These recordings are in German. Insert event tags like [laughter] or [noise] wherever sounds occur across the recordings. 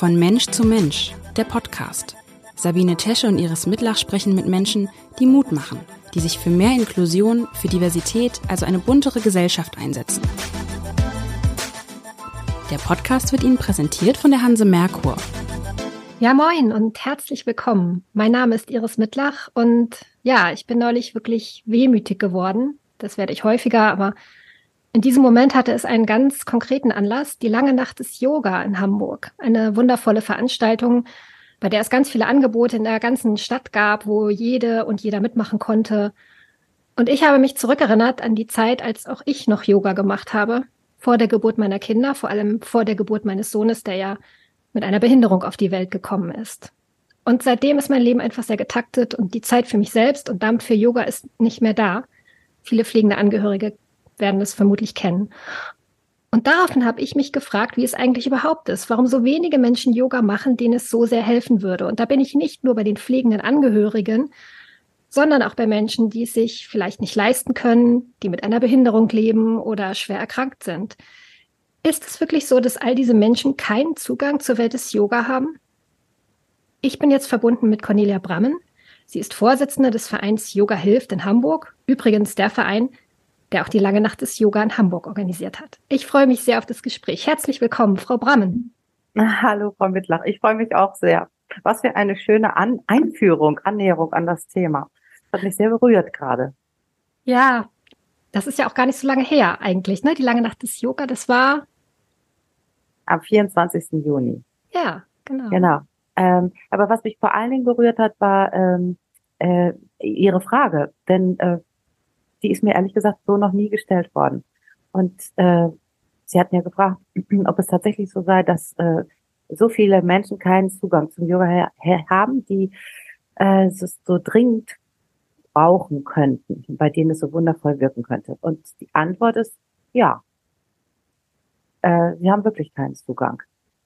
Von Mensch zu Mensch, der Podcast. Sabine Tesche und Iris Mitlach sprechen mit Menschen, die Mut machen, die sich für mehr Inklusion, für Diversität, also eine buntere Gesellschaft einsetzen. Der Podcast wird Ihnen präsentiert von der Hanse Merkur. Ja, moin und herzlich willkommen. Mein Name ist Iris Mitlach und ja, ich bin neulich wirklich wehmütig geworden. Das werde ich häufiger, aber in diesem Moment hatte es einen ganz konkreten Anlass, die lange Nacht des Yoga in Hamburg. Eine wundervolle Veranstaltung, bei der es ganz viele Angebote in der ganzen Stadt gab, wo jede und jeder mitmachen konnte. Und ich habe mich zurückerinnert an die Zeit, als auch ich noch Yoga gemacht habe, vor der Geburt meiner Kinder, vor allem vor der Geburt meines Sohnes, der ja mit einer Behinderung auf die Welt gekommen ist. Und seitdem ist mein Leben einfach sehr getaktet und die Zeit für mich selbst und damit für Yoga ist nicht mehr da. Viele pflegende Angehörige werden es vermutlich kennen. Und daraufhin habe ich mich gefragt, wie es eigentlich überhaupt ist, warum so wenige Menschen Yoga machen, denen es so sehr helfen würde. Und da bin ich nicht nur bei den pflegenden Angehörigen, sondern auch bei Menschen, die es sich vielleicht nicht leisten können, die mit einer Behinderung leben oder schwer erkrankt sind. Ist es wirklich so, dass all diese Menschen keinen Zugang zur Welt des Yoga haben? Ich bin jetzt verbunden mit Cornelia Brammen. Sie ist Vorsitzende des Vereins Yoga Hilft in Hamburg. Übrigens der Verein, der auch die lange Nacht des Yoga in Hamburg organisiert hat. Ich freue mich sehr auf das Gespräch. Herzlich willkommen, Frau Brammen. [laughs] Hallo, Frau Mittlach. Ich freue mich auch sehr. Was für eine schöne an Einführung, Annäherung an das Thema. Das hat mich sehr berührt gerade. Ja, das ist ja auch gar nicht so lange her eigentlich, ne? Die lange Nacht des Yoga, das war am 24. Juni. Ja, genau. Genau. Ähm, aber was mich vor allen Dingen berührt hat, war ähm, äh, Ihre Frage. Denn äh, die ist mir ehrlich gesagt so noch nie gestellt worden. Und äh, sie hat mir gefragt, [clears throat] ob es tatsächlich so sei, dass äh, so viele Menschen keinen Zugang zum Yoga haben, die äh, es so dringend brauchen könnten, bei denen es so wundervoll wirken könnte. Und die Antwort ist ja. Äh, sie haben wirklich keinen Zugang.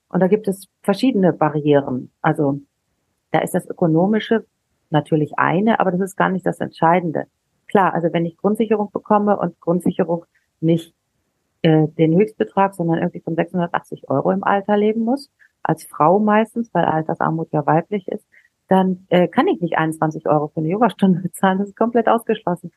Und da gibt es verschiedene Barrieren. Also da ist das Ökonomische natürlich eine, aber das ist gar nicht das Entscheidende klar, also wenn ich Grundsicherung bekomme und Grundsicherung nicht äh, den Höchstbetrag, sondern irgendwie von 680 Euro im Alter leben muss, als Frau meistens, weil Altersarmut ja weiblich ist, dann äh, kann ich nicht 21 Euro für eine Yogastunde [laughs] bezahlen. Das ist komplett ausgeschlossen.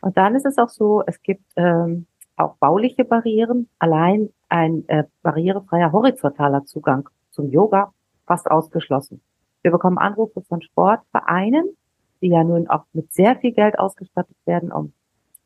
Und dann ist es auch so, es gibt ähm, auch bauliche Barrieren. Allein ein äh, barrierefreier horizontaler Zugang zum Yoga fast ausgeschlossen. Wir bekommen Anrufe von Sportvereinen, die ja nun auch mit sehr viel Geld ausgestattet werden, um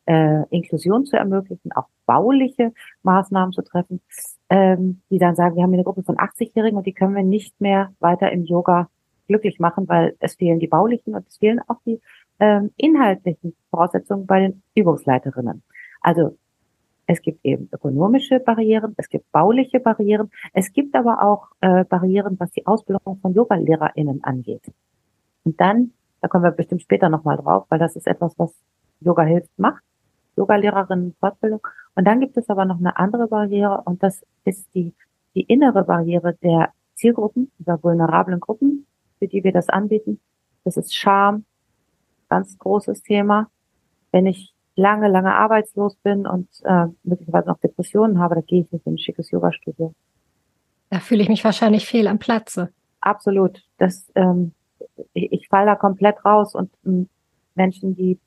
äh, Inklusion zu ermöglichen, auch bauliche Maßnahmen zu treffen, ähm, die dann sagen, wir haben eine Gruppe von 80-Jährigen und die können wir nicht mehr weiter im Yoga glücklich machen, weil es fehlen die baulichen und es fehlen auch die ähm, inhaltlichen Voraussetzungen bei den Übungsleiterinnen. Also es gibt eben ökonomische Barrieren, es gibt bauliche Barrieren, es gibt aber auch äh, Barrieren, was die Ausbildung von Yoga-LehrerInnen angeht. Und dann da kommen wir bestimmt später nochmal drauf, weil das ist etwas, was Yoga hilft macht. Yoga-Lehrerinnen Fortbildung. Und dann gibt es aber noch eine andere Barriere und das ist die, die innere Barriere der Zielgruppen, dieser vulnerablen Gruppen, für die wir das anbieten. Das ist Scham, ganz großes Thema. Wenn ich lange, lange arbeitslos bin und äh, möglicherweise noch Depressionen habe, da gehe ich nicht in ein schickes Yoga-Studio. Da fühle ich mich wahrscheinlich fehl am Platze. Absolut. Das ähm, ich, ich falle da komplett raus und ähm, Menschen, die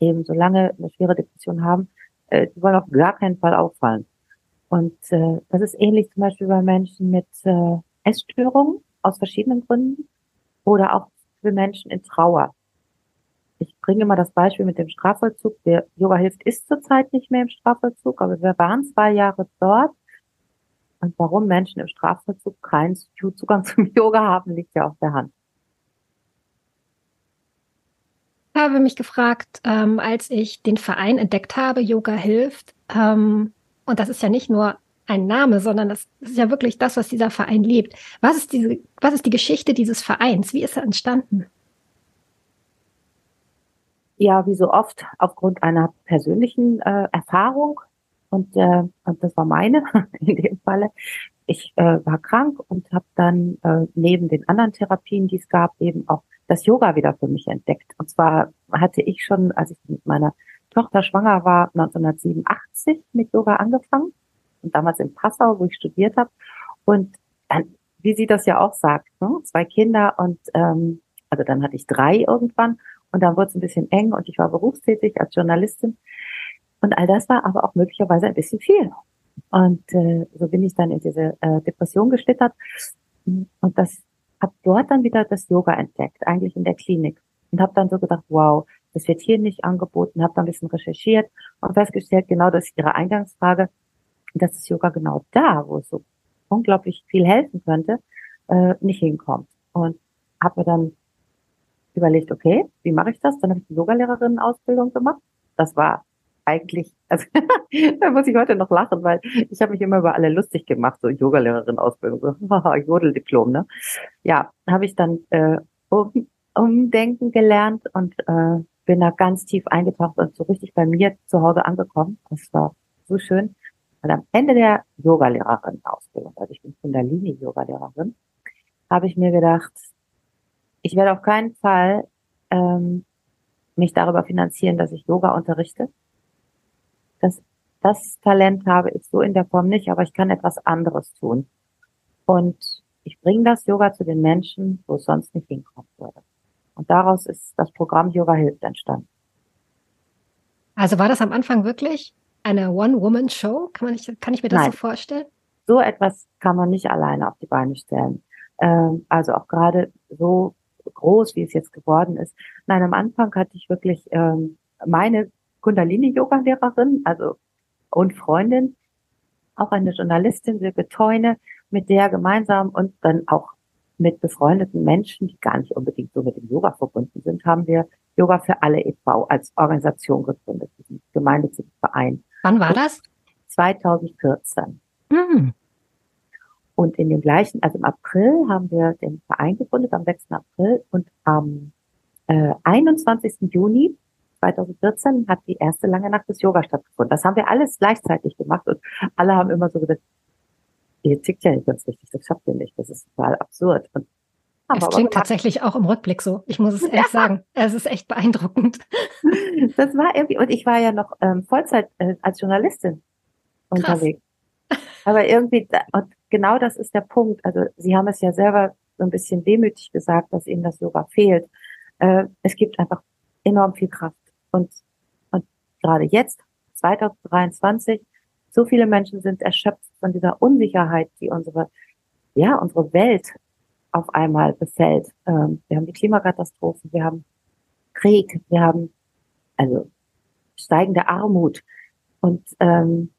eben so lange eine schwere Depression haben, äh, die wollen auf gar keinen Fall auffallen. Und äh, das ist ähnlich zum Beispiel bei Menschen mit äh, Essstörungen aus verschiedenen Gründen oder auch für Menschen in Trauer. Ich bringe immer das Beispiel mit dem Strafvollzug. Der Yoga hilft ist zurzeit nicht mehr im Strafvollzug, aber wir waren zwei Jahre dort. Und warum Menschen im Strafvollzug keinen Zugang zum [laughs] Yoga haben, liegt ja auf der Hand. Habe mich gefragt, ähm, als ich den Verein entdeckt habe, Yoga hilft, ähm, und das ist ja nicht nur ein Name, sondern das ist ja wirklich das, was dieser Verein lebt. Was ist diese, was ist die Geschichte dieses Vereins? Wie ist er entstanden? Ja, wie so oft aufgrund einer persönlichen äh, Erfahrung und, äh, und das war meine [laughs] in dem Falle. Ich äh, war krank und habe dann äh, neben den anderen Therapien, die es gab, eben auch das Yoga wieder für mich entdeckt. Und zwar hatte ich schon, als ich mit meiner Tochter schwanger war, 1987 mit Yoga angefangen und damals in Passau, wo ich studiert habe. Und dann wie sie das ja auch sagt, ne? zwei Kinder und ähm, also dann hatte ich drei irgendwann und dann wurde es ein bisschen eng und ich war berufstätig als Journalistin und all das war aber auch möglicherweise ein bisschen viel. Und äh, so bin ich dann in diese äh, Depression geschlittert und das habe dort dann wieder das Yoga entdeckt, eigentlich in der Klinik und habe dann so gedacht, wow, das wird hier nicht angeboten, habe dann ein bisschen recherchiert und festgestellt, genau das ist Ihre Eingangsfrage, dass das Yoga genau da, wo es so unglaublich viel helfen könnte, äh, nicht hinkommt. Und habe mir dann überlegt, okay, wie mache ich das? Dann habe ich die Yoga-Lehrerinnen-Ausbildung gemacht. Das war eigentlich, also [laughs] da muss ich heute noch lachen, weil ich habe mich immer über alle lustig gemacht, so Yogalehrerin-Ausbildung, so [laughs] Jodeldiplom, ne? Ja, habe ich dann äh, um, umdenken gelernt und äh, bin da ganz tief eingetaucht und so richtig bei mir zu Hause angekommen. Das war so schön. Und am Ende der Yogalehrerin-Ausbildung, also ich bin Kundalini-Yogalehrerin, habe ich mir gedacht, ich werde auf keinen Fall ähm, mich darüber finanzieren, dass ich Yoga unterrichte. Das, das Talent habe ich so in der Form nicht, aber ich kann etwas anderes tun. Und ich bringe das Yoga zu den Menschen, wo es sonst nicht hinkommen würde. Und daraus ist das Programm Yoga hilft entstanden. Also war das am Anfang wirklich eine One-Woman-Show? Kann, man kann ich mir das Nein. so vorstellen? So etwas kann man nicht alleine auf die Beine stellen. Ähm, also auch gerade so groß, wie es jetzt geworden ist. Nein, am Anfang hatte ich wirklich ähm, meine Kundalini-Yoga-Lehrerin, also und Freundin, auch eine Journalistin, Silke Teune, mit der gemeinsam und dann auch mit befreundeten Menschen, die gar nicht unbedingt so mit dem Yoga verbunden sind, haben wir Yoga für alle e.V. als Organisation gegründet, diesen gemeinnützigen Verein. Wann war das? 2014. Hm. Und in dem gleichen, also im April haben wir den Verein gegründet, am 6. April und am äh, 21. Juni 2014 hat die erste lange Nacht des Yoga stattgefunden. Das haben wir alles gleichzeitig gemacht und alle haben immer so gesagt, ihr tickt ja nicht ganz richtig, das schafft ihr nicht, das ist total absurd. Und es klingt tatsächlich auch im Rückblick so. Ich muss es [laughs] ehrlich ja. sagen. Es ist echt beeindruckend. Das war irgendwie, und ich war ja noch ähm, Vollzeit äh, als Journalistin Krass. unterwegs. Aber irgendwie, und genau das ist der Punkt. Also Sie haben es ja selber so ein bisschen demütig gesagt, dass Ihnen das Yoga fehlt. Äh, es gibt einfach enorm viel Kraft. Und, und gerade jetzt, 2023, so viele Menschen sind erschöpft von dieser Unsicherheit, die unsere, ja, unsere Welt auf einmal befällt. Ähm, wir haben die Klimakatastrophen, wir haben Krieg, wir haben also steigende Armut und ähm,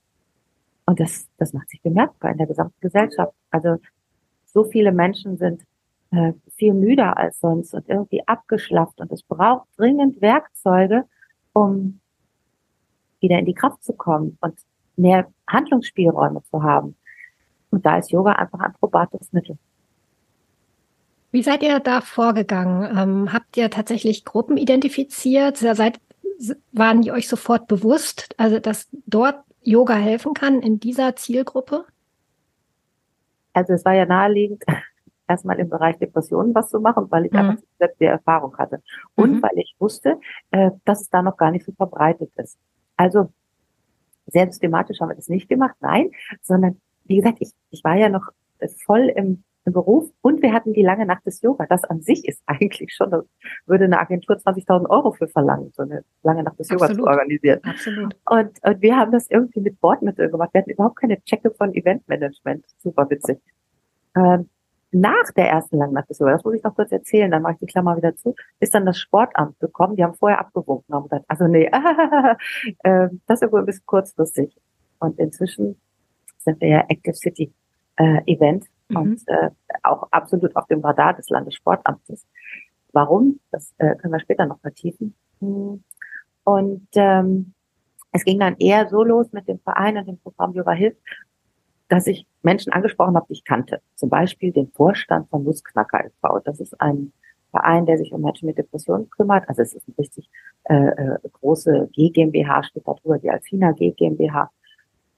und das, das macht sich bemerkbar in der gesamten Gesellschaft. Also so viele Menschen sind äh, viel müder als sonst und irgendwie abgeschlafft. Und es braucht dringend Werkzeuge, um wieder in die Kraft zu kommen und mehr Handlungsspielräume zu haben. Und da ist Yoga einfach ein probates Mittel. Wie seid ihr da vorgegangen? Ähm, habt ihr tatsächlich Gruppen identifiziert? Seid, waren die euch sofort bewusst, also dass dort Yoga helfen kann in dieser Zielgruppe? Also es war ja naheliegend, erstmal im Bereich Depressionen was zu machen, weil ich mhm. einfach selbst die Erfahrung hatte. Und mhm. weil ich wusste, äh, dass es da noch gar nicht so verbreitet ist. Also sehr systematisch haben wir das nicht gemacht, nein, sondern wie gesagt, ich, ich war ja noch voll im im Beruf und wir hatten die lange Nacht des Yoga. Das an sich ist [laughs] eigentlich schon, das würde eine Agentur 20.000 Euro für verlangen, so eine lange Nacht des Yoga zu organisieren. Absolut. Und, und wir haben das irgendwie mit Bordmitteln gemacht. Wir hatten überhaupt keine Checke von Eventmanagement. Super witzig. Ähm, nach der ersten langen Nacht des Yoga, das muss ich noch kurz erzählen, dann mache ich die Klammer wieder zu, ist dann das Sportamt gekommen. Die haben vorher abgewunken und gesagt, also nee, [laughs] äh, das ist wohl ein bisschen kurzfristig. Und inzwischen sind wir ja Active City äh, Event mhm. und äh, auch absolut auf dem Radar des Landessportamtes. Warum? Das äh, können wir später noch vertiefen. Und ähm, es ging dann eher so los mit dem Verein und dem Programm Yoga Hilft, dass ich Menschen angesprochen habe, die ich kannte. Zum Beispiel den Vorstand von Nussknacker e.V. Das ist ein Verein, der sich um Menschen mit Depressionen kümmert. Also es ist eine richtig äh, äh, große G GmbH, steht da drüber, die Alfina G GmbH.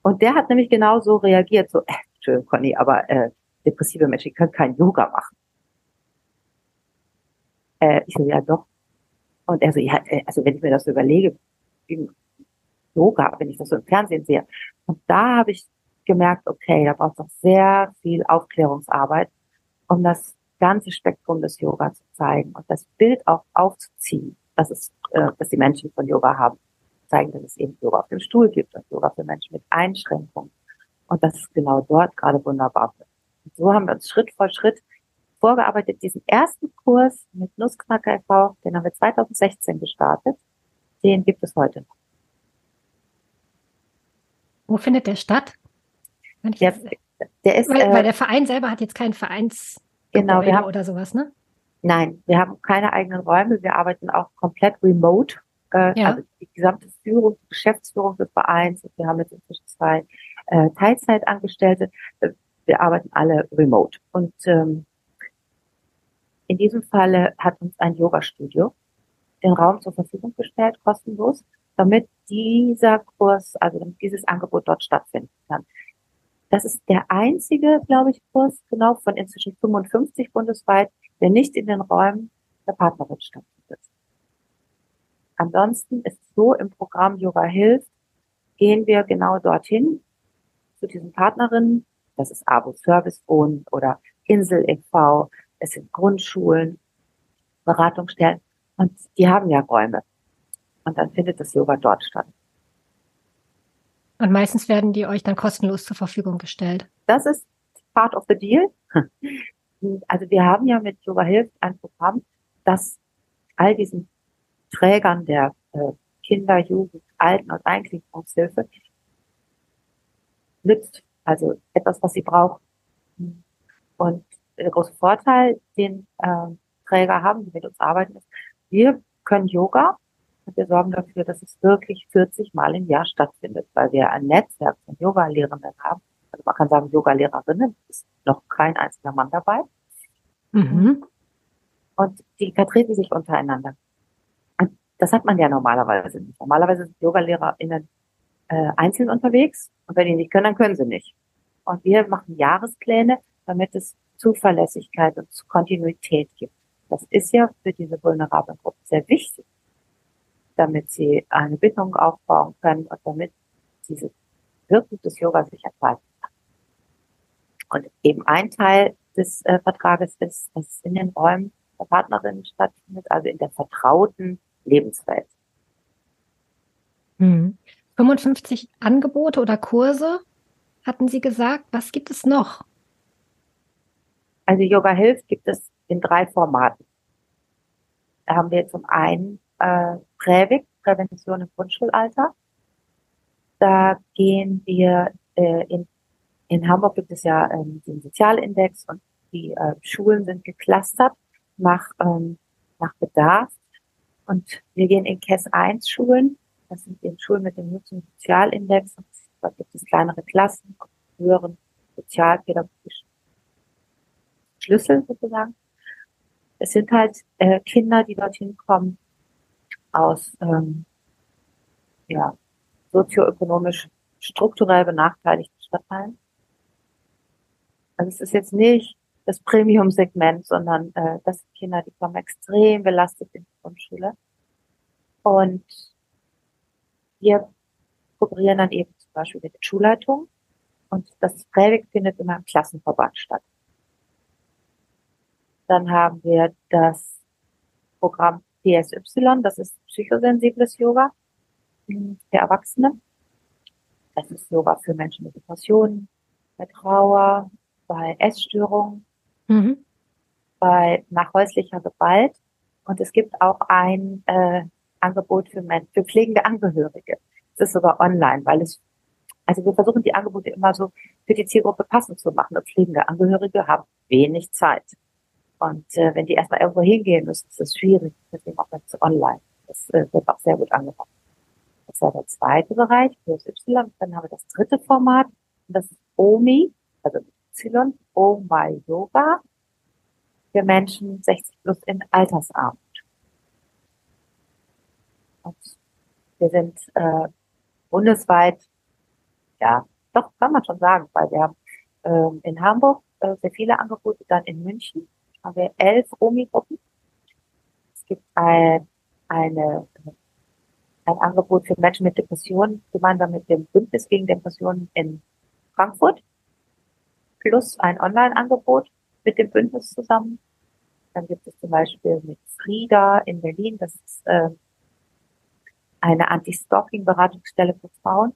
Und der hat nämlich genau so reagiert, so, äh, Entschuldigung, Conny, aber äh, depressive Menschen können kein Yoga machen. Äh, ich so, ja doch. Und er so, ja, äh, also wenn ich mir das so überlege, Yoga, wenn ich das so im Fernsehen sehe. Und da habe ich gemerkt, okay, da braucht es noch sehr viel Aufklärungsarbeit. um das ganze Spektrum des Yoga zu zeigen und das Bild auch aufzuziehen, dass es, äh, dass die Menschen von Yoga haben, zeigen, dass es eben Yoga auf dem Stuhl gibt und Yoga für Menschen mit Einschränkungen und dass es genau dort gerade wunderbar. Und so haben wir uns Schritt vor Schritt vorgearbeitet. Diesen ersten Kurs mit Nussknacker e.V., den haben wir 2016 gestartet. Den gibt es heute noch. Wo findet der statt? Der, der ist, weil, äh, weil der Verein selber hat jetzt keinen Vereins genau, haben, oder sowas, ne? Nein, wir haben keine eigenen Räume. Wir arbeiten auch komplett remote. Äh, ja. Also die gesamte Führung, die Geschäftsführung des Vereins. Wir haben jetzt inzwischen zwei äh, Teilzeitangestellte. Wir arbeiten alle remote. Und ähm, in diesem Falle hat uns ein Yoga-Studio den Raum zur Verfügung gestellt, kostenlos, damit dieser Kurs, also damit dieses Angebot dort stattfinden kann. Das ist der einzige, glaube ich, Kurs, genau von inzwischen 55 bundesweit, der nicht in den Räumen der Partnerin stattfindet. Ansonsten ist so im Programm Yoga hilft, gehen wir genau dorthin zu diesen Partnerinnen. Das ist Abo Service Wohnen oder Insel e.V. Es sind Grundschulen, Beratungsstellen und die haben ja Räume. Und dann findet das Yoga dort statt. Und meistens werden die euch dann kostenlos zur Verfügung gestellt. Das ist part of the deal. [laughs] Also wir haben ja mit Yoga Hilft ein Programm, das all diesen Trägern der äh, Kinder, Jugend, Alten- und Eingliederungshilfe nützt. Also etwas, was sie brauchen. Und der große Vorteil, den äh, Träger haben, die mit uns arbeiten, ist, wir können Yoga wir sorgen dafür, dass es wirklich 40 Mal im Jahr stattfindet, weil wir ein Netzwerk von Yoga-Lehrenden haben. Also man kann sagen, Yoga-Lehrerinnen ist noch kein einziger Mann dabei. Mhm. Und die vertreten sich untereinander. Und das hat man ja normalerweise nicht. Normalerweise sind Yogalehrerinnen äh, einzeln unterwegs und wenn die nicht können, dann können sie nicht. Und wir machen Jahrespläne, damit es Zuverlässigkeit und Kontinuität gibt. Das ist ja für diese vulnerablen Gruppen sehr wichtig, damit sie eine Bindung aufbauen können und damit diese Wirkung des Yoga sich entfalten kann. Und eben ein Teil des äh, Vertrages ist, dass es in den Räumen der Partnerinnen stattfindet, also in der vertrauten Lebenswelt. Hm. 55 Angebote oder Kurse hatten Sie gesagt. Was gibt es noch? Also Yoga Hilft gibt es in drei Formaten. Da haben wir zum einen äh, Prävik, Prävention im Grundschulalter. Da gehen wir äh, in, in Hamburg gibt es ja ähm, den Sozialindex und die äh, Schulen sind geclustert nach, ähm, nach Bedarf. Und wir gehen in KES 1 Schulen. Das sind eben Schulen mit dem Nutzen Sozialindex. Und dort gibt es kleinere Klassen, höheren sozialpädagogischen Schlüssel sozusagen. Es sind halt äh, Kinder, die dorthin kommen aus ähm, ja, sozioökonomisch strukturell benachteiligten Stadtteilen. Also es ist jetzt nicht das Premium-Segment, sondern äh, das sind Kinder, die kommen extrem belastet in die Grundschule. Und wir kooperieren dann eben zum Beispiel mit der Schulleitung und das Prävik findet immer im Klassenverband statt. Dann haben wir das Programm PSY, das ist psychosensibles Yoga für Erwachsene. Das ist Yoga für Menschen mit Depressionen, bei Trauer, bei Essstörungen, mhm. bei nachhäuslicher Gewalt. Und es gibt auch ein äh, Angebot für, für pflegende Angehörige. Es ist sogar online, weil es, also wir versuchen die Angebote immer so für die Zielgruppe passend zu machen. Und pflegende Angehörige haben wenig Zeit. Und äh, wenn die erstmal irgendwo hingehen müssen, ist das schwierig. Deswegen auch jetzt online. Das äh, wird auch sehr gut angenommen. Das war der zweite Bereich, Y. Dann haben wir das dritte Format. Und das ist OMI, also Y, Oh Yoga, für Menschen 60 plus in Altersarmut. Und wir sind äh, bundesweit, ja, doch, kann man schon sagen, weil wir haben äh, in Hamburg äh, sehr viele Angebote, dann in München haben wir elf Omi-Gruppen. Es gibt ein, eine, ein Angebot für Menschen mit Depressionen gemeinsam mit dem Bündnis gegen Depressionen in Frankfurt plus ein Online-Angebot mit dem Bündnis zusammen. Dann gibt es zum Beispiel mit Frieda in Berlin, das ist äh, eine Anti-Stalking-Beratungsstelle für Frauen.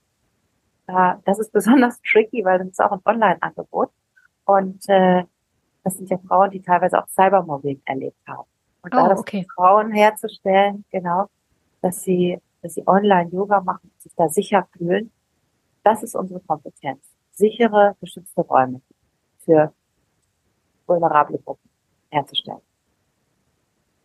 Äh, das ist [laughs] besonders tricky, weil das ist auch ein Online-Angebot. Und äh, das sind ja Frauen, die teilweise auch Cybermobbing erlebt haben. Und oh, da das okay. Frauen herzustellen, genau, dass sie, dass sie online Yoga machen, sich da sicher fühlen, das ist unsere Kompetenz. Sichere, geschützte Räume für vulnerable Gruppen herzustellen.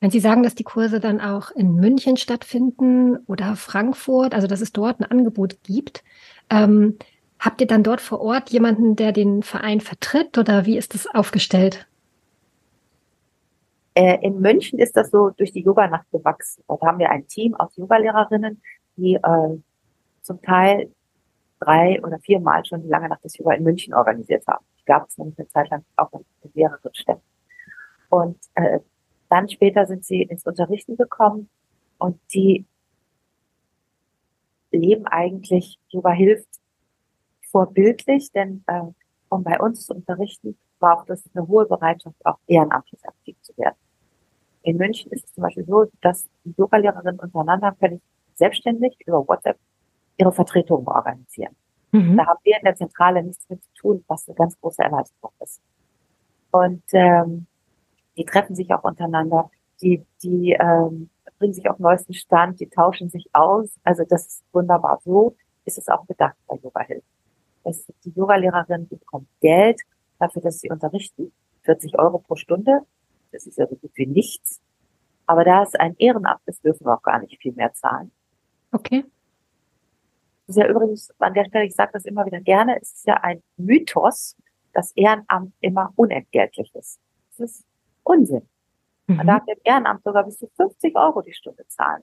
Wenn Sie sagen, dass die Kurse dann auch in München stattfinden oder Frankfurt, also dass es dort ein Angebot gibt, ähm, habt ihr dann dort vor Ort jemanden, der den Verein vertritt oder wie ist das aufgestellt? Äh, in München ist das so durch die Yoganacht gewachsen. Dort haben wir ein Team aus Yogalehrerinnen, die äh, zum Teil drei oder viermal schon die lange Nacht des Yoga in München organisiert haben. Ich gab es nämlich eine Zeit lang auch in mehreren Städten. Und äh, dann später sind sie ins Unterrichten gekommen und die leben eigentlich, Yoga hilft vorbildlich, denn äh, um bei uns zu unterrichten, braucht es eine hohe Bereitschaft, auch ehrenamtlich aktiv zu werden. In München ist es zum Beispiel so, dass die Yogalehrerinnen untereinander völlig selbstständig über WhatsApp ihre Vertretungen organisieren. Mhm. Da haben wir in der Zentrale nichts mit zu tun, was eine ganz große Erleichterung ist. Und ähm, die treffen sich auch untereinander, die, die ähm, bringen sich auf den neuesten Stand, die tauschen sich aus. Also das ist wunderbar. So ist es auch gedacht bei Yoga Hilfe. Die Yoga-Lehrerin bekommt Geld dafür, dass sie unterrichten, 40 Euro pro Stunde. Das ist ja so gut wie nichts. Aber da es ein Ehrenamt ist, dürfen wir auch gar nicht viel mehr zahlen. Okay. Das ist ja übrigens, an der Stelle, ich sage das immer wieder gerne, es ist ja ein Mythos, dass Ehrenamt immer unentgeltlich ist. Das ist Unsinn. Man mhm. darf im Ehrenamt sogar bis zu 50 Euro die Stunde zahlen.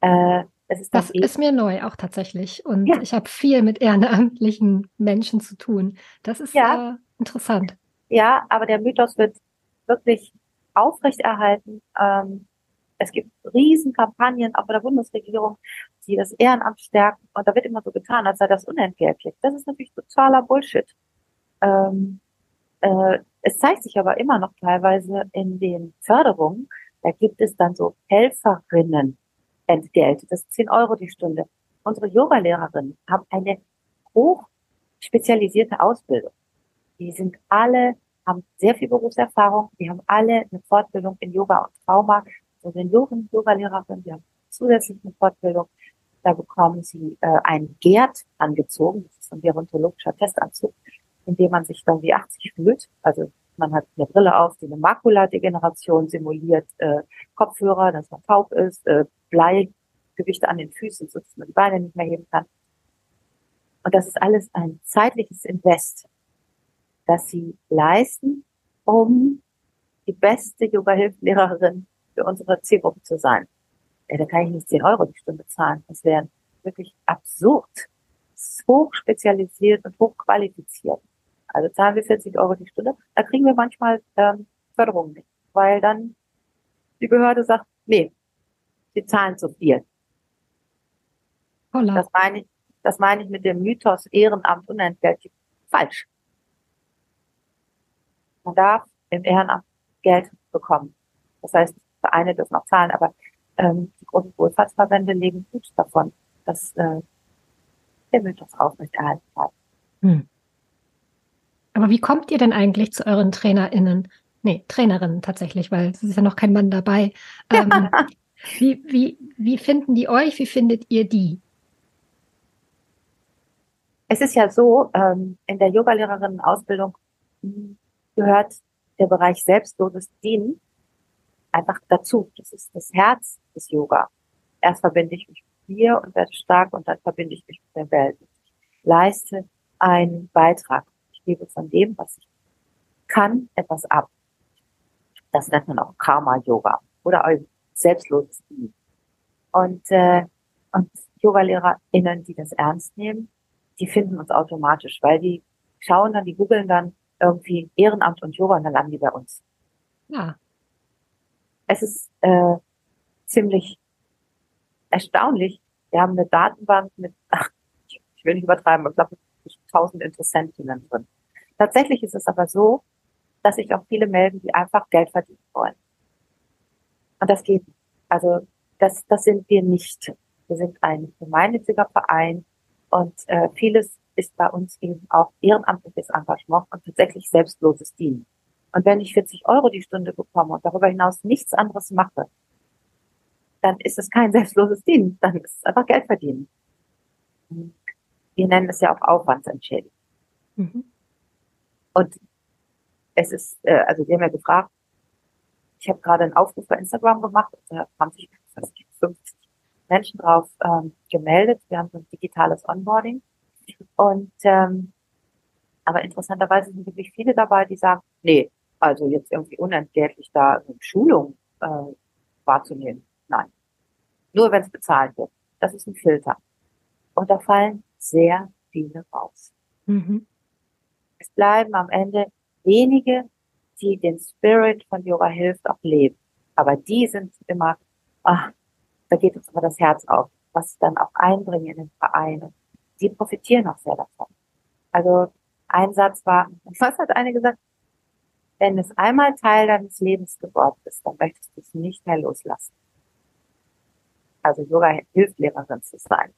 Äh, ist das eh ist mir neu auch tatsächlich. Und ja. ich habe viel mit ehrenamtlichen Menschen zu tun. Das ist ja. äh, interessant. Ja, aber der Mythos wird wirklich aufrechterhalten. Ähm, es gibt Riesenkampagnen auch bei der Bundesregierung, die das Ehrenamt stärken. Und da wird immer so getan, als sei das unentgeltlich. Das ist natürlich totaler Bullshit. Ähm, äh, es zeigt sich aber immer noch teilweise in den Förderungen, da gibt es dann so Helferinnen Entgelt. Das ist 10 Euro die Stunde. Unsere Yogalehrerinnen haben eine hoch spezialisierte Ausbildung. Die sind alle, haben sehr viel Berufserfahrung. Die haben alle eine Fortbildung in Yoga und Trauma. So Senioren, Yogalehrerinnen, die haben zusätzlich eine Fortbildung. Da bekommen sie äh, ein Gerd angezogen. Das ist ein gerontologischer Testanzug indem man sich dann wie 80 fühlt. Also man hat eine Brille auf, die eine Makuladegeneration simuliert, äh, Kopfhörer, dass man taub ist, äh, Bleigewichte an den Füßen, so dass man die Beine nicht mehr heben kann. Und das ist alles ein zeitliches Invest, das sie leisten, um die beste Yoga-Hilflehrerin für unsere Zielgruppe zu sein. Ja, da kann ich nicht 10 Euro die Stunde zahlen. Das wäre wirklich absurd. Das ist hoch spezialisiert und hochqualifiziert. Also zahlen wir 40 Euro die Stunde. Da kriegen wir manchmal ähm, Förderungen nicht, weil dann die Behörde sagt, nee, zahlen zu viel. Holla. Das meine ich, das meine ich mit dem Mythos Ehrenamt unentgeltlich falsch. Man darf im Ehrenamt Geld bekommen. Das heißt, Vereine dürfen auch zahlen, aber ähm, die großen Wohlfahrtsverbände leben gut davon, dass äh, der Mythos aufrechterhalten bleibt. Hm. Aber wie kommt ihr denn eigentlich zu euren TrainerInnen? Nee, Trainerinnen tatsächlich, weil es ist ja noch kein Mann dabei. Ähm, [laughs] wie, wie, wie finden die euch? Wie findet ihr die? Es ist ja so, ähm, in der Yogalehrerinnen-Ausbildung gehört der Bereich selbstloses Dienen einfach dazu. Das ist das Herz des Yoga. Erst verbinde ich mich mit mir und werde stark und dann verbinde ich mich mit der Welt. Ich leiste einen Beitrag gebe von dem, was ich kann, etwas ab. Das nennt man auch Karma-Yoga oder selbstloses Dienen. Und, äh, und Yoga-LehrerInnen, die das ernst nehmen, die finden uns automatisch, weil die schauen dann, die googeln dann irgendwie Ehrenamt und Yoga und dann landen die bei uns. Ja. Es ist äh, ziemlich erstaunlich. Wir haben eine Datenbank mit, ach, ich will nicht übertreiben, ich glaube, tausend Interessentinnen drin. Tatsächlich ist es aber so, dass sich auch viele melden, die einfach Geld verdienen wollen. Und das geht. Also das, das sind wir nicht. Wir sind ein gemeinnütziger Verein und äh, vieles ist bei uns eben auch ehrenamtliches Engagement und tatsächlich selbstloses Dienen. Und wenn ich 40 Euro die Stunde bekomme und darüber hinaus nichts anderes mache, dann ist es kein selbstloses Dienen, dann ist es einfach Geld verdienen. Wir nennen es ja auch Aufwandsentschädigung. Mhm. Und es ist, äh, also wir haben ja gefragt, ich habe gerade einen Aufruf bei Instagram gemacht, da haben sich 50 Menschen drauf ähm, gemeldet. Wir haben so ein digitales Onboarding. Und ähm, aber interessanterweise sind wirklich viele dabei, die sagen, nee, also jetzt irgendwie unentgeltlich da eine Schulung äh, wahrzunehmen. Nein. Nur wenn es bezahlt wird. Das ist ein Filter. Und da fallen sehr viele raus. Mhm. Es bleiben am Ende wenige, die den Spirit von Yoga hilft auch leben. Aber die sind immer, ach, da geht uns immer das Herz auf, was sie dann auch einbringen in den Verein. Die profitieren auch sehr davon. Also ein Satz war, [laughs] was hat eine gesagt? Wenn es einmal Teil deines Lebens geworden ist, dann möchtest du es nicht mehr loslassen. Also Yoga hilft Lehrerin zu sein.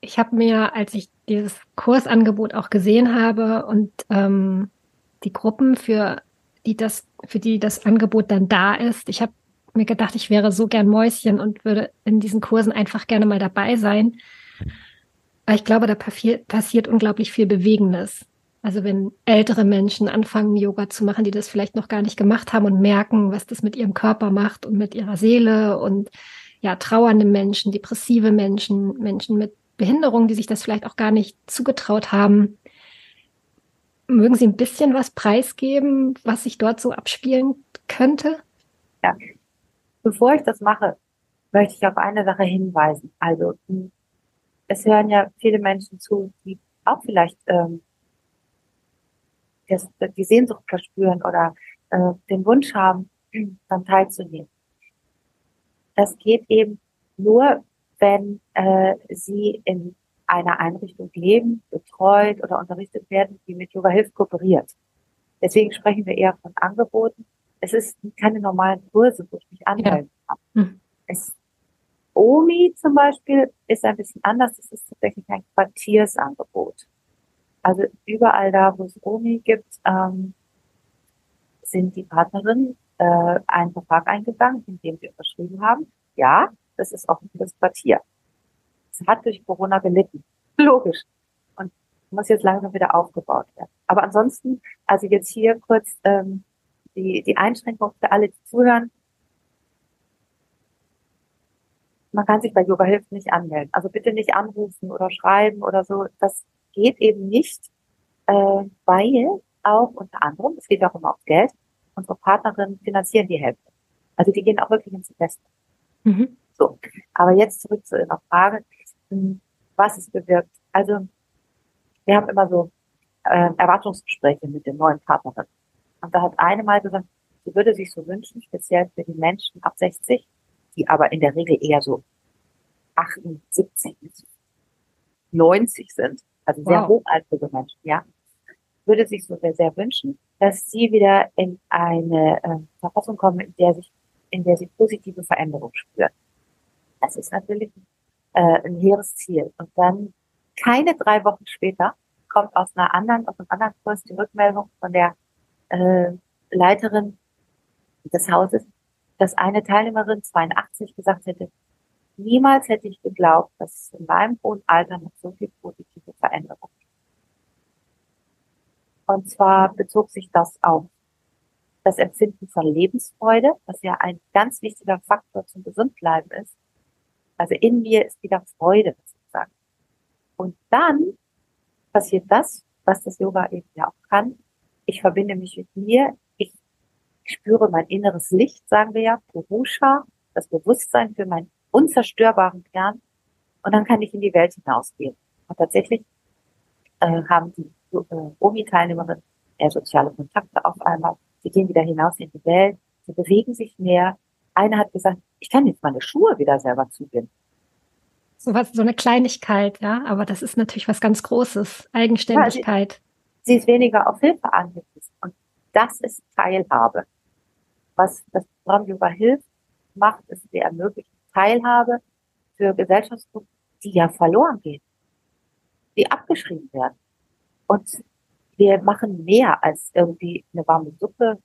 Ich habe mir, als ich dieses Kursangebot auch gesehen habe und ähm, die Gruppen, für die das, für die das Angebot dann da ist, ich habe mir gedacht, ich wäre so gern Mäuschen und würde in diesen Kursen einfach gerne mal dabei sein. Weil ich glaube, da passiert unglaublich viel Bewegendes. Also wenn ältere Menschen anfangen, Yoga zu machen, die das vielleicht noch gar nicht gemacht haben und merken, was das mit ihrem Körper macht und mit ihrer Seele und ja, trauernde Menschen, depressive Menschen, Menschen mit Behinderung, die sich das vielleicht auch gar nicht zugetraut haben. Mögen Sie ein bisschen was preisgeben, was sich dort so abspielen könnte? Ja. Bevor ich das mache, möchte ich auf eine Sache hinweisen. Also, es hören ja viele Menschen zu, die auch vielleicht ähm, das, die Sehnsucht verspüren oder äh, den Wunsch haben, dann teilzunehmen. Das geht eben nur, wenn äh, sie in einer Einrichtung leben, betreut oder unterrichtet werden, die mit Yoga Hilfe kooperiert. Deswegen sprechen wir eher von Angeboten. Es ist keine normalen Kurse, wo ich mich anmelden ja. kann. Hm. Es, OMI zum Beispiel ist ein bisschen anders. Es ist tatsächlich ein Quartiersangebot. Also überall da, wo es OMI gibt, ähm, sind die Partnerinnen äh, einen Vertrag eingegangen, in dem sie unterschrieben haben. Ja, das ist auch das Quartier. Es hat durch Corona gelitten. [laughs] Logisch. Und muss jetzt langsam wieder aufgebaut werden. Aber ansonsten, also jetzt hier kurz ähm, die, die Einschränkung für alle, die zuhören. Man kann sich bei Yoga Hilft nicht anmelden. Also bitte nicht anrufen oder schreiben oder so. Das geht eben nicht, äh, weil auch unter anderem, es geht auch immer aufs Geld, unsere Partnerinnen finanzieren die Hälfte. Also die gehen auch wirklich ins Investment. Mhm. So, aber jetzt zurück zu Ihrer Frage, hm, was es bewirkt. Also wir haben immer so äh, Erwartungsgespräche mit den neuen Partnerinnen. Und da hat eine mal gesagt, sie würde sich so wünschen, speziell für die Menschen ab 60, die aber in der Regel eher so 78 90 sind, also sehr wow. hochaltrige Menschen, ja, würde sich so sehr, sehr wünschen, dass sie wieder in eine äh, Verfassung kommen, in der sich, in der sie positive Veränderungen spüren. Das ist natürlich äh, ein hehres Ziel. Und dann keine drei Wochen später kommt aus einer anderen, aus einem anderen Kurs die Rückmeldung von der äh, Leiterin des Hauses, dass eine Teilnehmerin 82 gesagt hätte, niemals hätte ich geglaubt, dass es in meinem hohen Alter noch so viel positive Veränderung gibt. Und zwar bezog sich das auf das Empfinden von Lebensfreude, was ja ein ganz wichtiger Faktor zum Gesundbleiben ist, also in mir ist wieder Freude, sozusagen. Und dann passiert das, was das Yoga eben ja auch kann. Ich verbinde mich mit mir. Ich spüre mein inneres Licht, sagen wir ja, Purusha, das Bewusstsein für meinen unzerstörbaren Kern. Und dann kann ich in die Welt hinausgehen. Und tatsächlich äh, haben die äh, Omi-Teilnehmerinnen mehr soziale Kontakte auf einmal. Sie gehen wieder hinaus in die Welt. Sie bewegen sich mehr. Eine hat gesagt, ich kann jetzt meine Schuhe wieder selber zubinden. So was, so eine Kleinigkeit, ja, aber das ist natürlich was ganz Großes. Eigenständigkeit. Sie ist weniger auf Hilfe angewiesen. Und das ist Teilhabe. Was das Programm Yoga hilft, macht, ist, sie ermöglicht Teilhabe für Gesellschaftsgruppen, die ja verloren gehen, die abgeschrieben werden. Und wir machen mehr als irgendwie eine warme Suppe